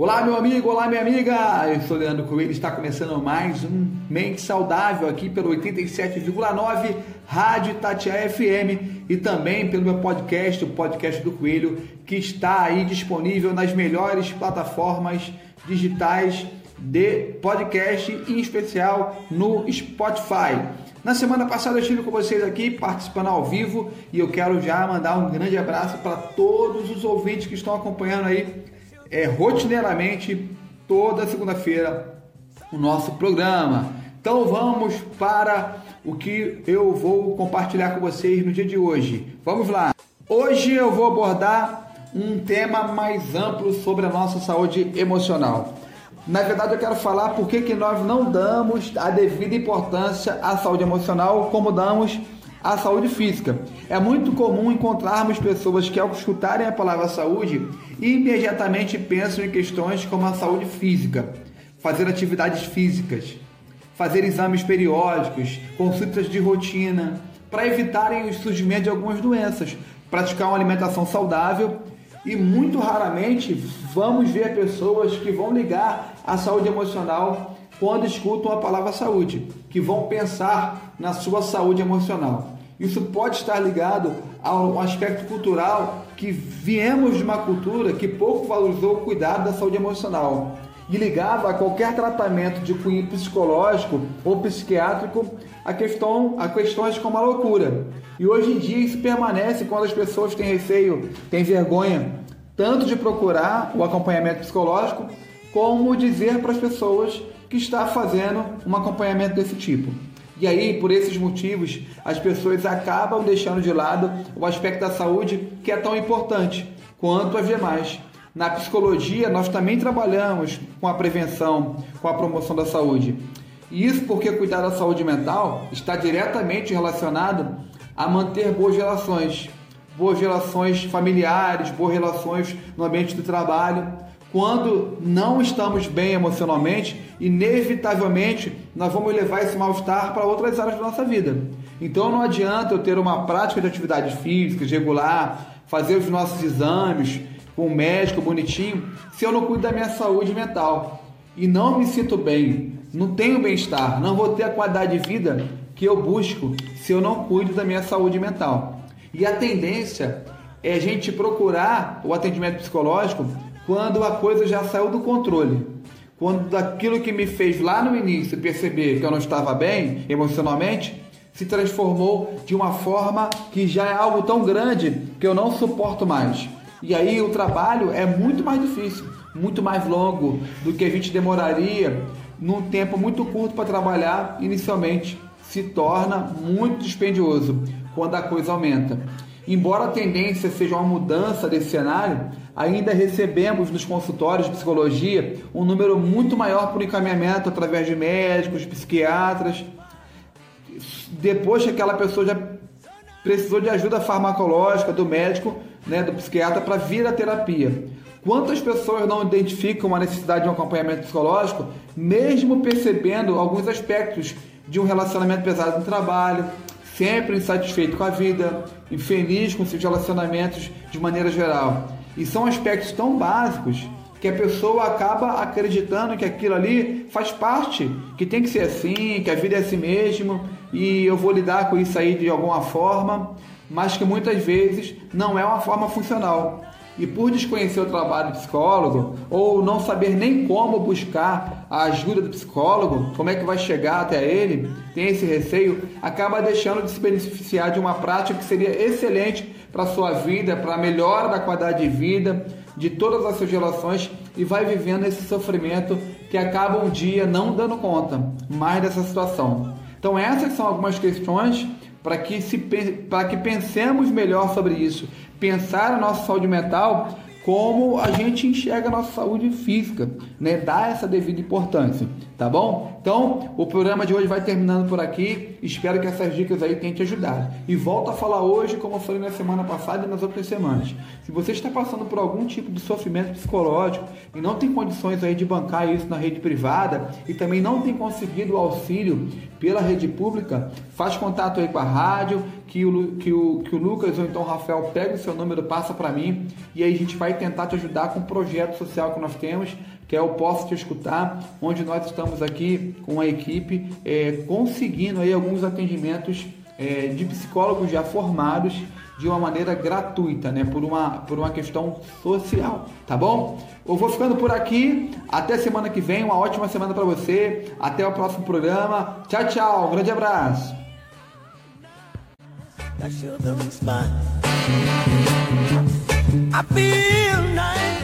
Olá, meu amigo, olá, minha amiga. Eu sou Leandro Coelho. Está começando mais um Mente Saudável aqui pelo 87,9 Rádio Tatiaia FM e também pelo meu podcast, o podcast do Coelho, que está aí disponível nas melhores plataformas digitais de podcast, em especial no Spotify. Na semana passada eu estive com vocês aqui participando ao vivo e eu quero já mandar um grande abraço para todos os ouvintes que estão acompanhando aí é, rotineiramente toda segunda-feira o nosso programa. Então vamos para o que eu vou compartilhar com vocês no dia de hoje. Vamos lá. Hoje eu vou abordar um tema mais amplo sobre a nossa saúde emocional. Na verdade, eu quero falar por que nós não damos a devida importância à saúde emocional como damos à saúde física. É muito comum encontrarmos pessoas que, ao escutarem a palavra saúde, imediatamente pensam em questões como a saúde física, fazer atividades físicas, fazer exames periódicos, consultas de rotina, para evitarem o surgimento de algumas doenças, praticar uma alimentação saudável e muito raramente vamos ver pessoas que vão ligar a saúde emocional quando escutam a palavra saúde, que vão pensar na sua saúde emocional. Isso pode estar ligado a um aspecto cultural que viemos de uma cultura que pouco valorizou o cuidado da saúde emocional e ligava a qualquer tratamento de cunho psicológico ou psiquiátrico a, questão, a questões como a loucura. E hoje em dia isso permanece quando as pessoas têm receio, têm vergonha, tanto de procurar o acompanhamento psicológico, como dizer para as pessoas que está fazendo um acompanhamento desse tipo. E aí, por esses motivos, as pessoas acabam deixando de lado o aspecto da saúde que é tão importante quanto as demais. Na psicologia, nós também trabalhamos com a prevenção, com a promoção da saúde. E isso porque cuidar da saúde mental está diretamente relacionado a manter boas relações, boas relações familiares, boas relações no ambiente do trabalho, quando não estamos bem emocionalmente, inevitavelmente nós vamos levar esse mal-estar para outras áreas da nossa vida. Então não adianta eu ter uma prática de atividade física regular, fazer os nossos exames com o médico bonitinho, se eu não cuido da minha saúde mental e não me sinto bem, não tenho bem-estar, não vou ter a qualidade de vida que eu busco se eu não cuido da minha saúde mental. E a tendência é a gente procurar o atendimento psicológico quando a coisa já saiu do controle. Quando daquilo que me fez lá no início perceber que eu não estava bem emocionalmente, se transformou de uma forma que já é algo tão grande que eu não suporto mais. E aí o trabalho é muito mais difícil, muito mais longo do que a gente demoraria num tempo muito curto para trabalhar inicialmente. Se torna muito dispendioso quando a coisa aumenta. Embora a tendência seja uma mudança desse cenário, ainda recebemos nos consultórios de psicologia um número muito maior por encaminhamento através de médicos, psiquiatras. Depois que aquela pessoa já precisou de ajuda farmacológica do médico, né, do psiquiatra, para vir à terapia. Quantas pessoas não identificam a necessidade de um acompanhamento psicológico, mesmo percebendo alguns aspectos de um relacionamento pesado no trabalho, sempre insatisfeito com a vida, infeliz com seus relacionamentos de maneira geral. E são aspectos tão básicos que a pessoa acaba acreditando que aquilo ali faz parte, que tem que ser assim, que a vida é assim mesmo e eu vou lidar com isso aí de alguma forma, mas que muitas vezes não é uma forma funcional e por desconhecer o trabalho do psicólogo ou não saber nem como buscar a ajuda do psicólogo, como é que vai chegar até ele, tem esse receio, acaba deixando de se beneficiar de uma prática que seria excelente para sua vida, para a melhora da qualidade de vida, de todas as suas relações e vai vivendo esse sofrimento que acaba um dia não dando conta mais dessa situação. Então essas são algumas questões para que, se, para que pensemos melhor sobre isso. Pensar a nossa saúde mental como a gente enxerga a nossa saúde física, né? dar essa devida importância. Tá bom? Então, o programa de hoje vai terminando por aqui. Espero que essas dicas aí tenham te ajudado. E volto a falar hoje, como eu falei na semana passada e nas outras semanas. Se você está passando por algum tipo de sofrimento psicológico e não tem condições aí de bancar isso na rede privada e também não tem conseguido o auxílio pela rede pública, faz contato aí com a rádio, que o, que o, que o Lucas ou então o Rafael pega o seu número, passa para mim e aí a gente vai tentar te ajudar com o projeto social que nós temos que é o Posso Te Escutar, onde nós estamos aqui com a equipe é, conseguindo aí alguns atendimentos é, de psicólogos já formados de uma maneira gratuita, né? Por uma, por uma questão social, tá bom? Eu vou ficando por aqui. Até semana que vem. Uma ótima semana para você. Até o próximo programa. Tchau, tchau. Um grande abraço. I feel nice.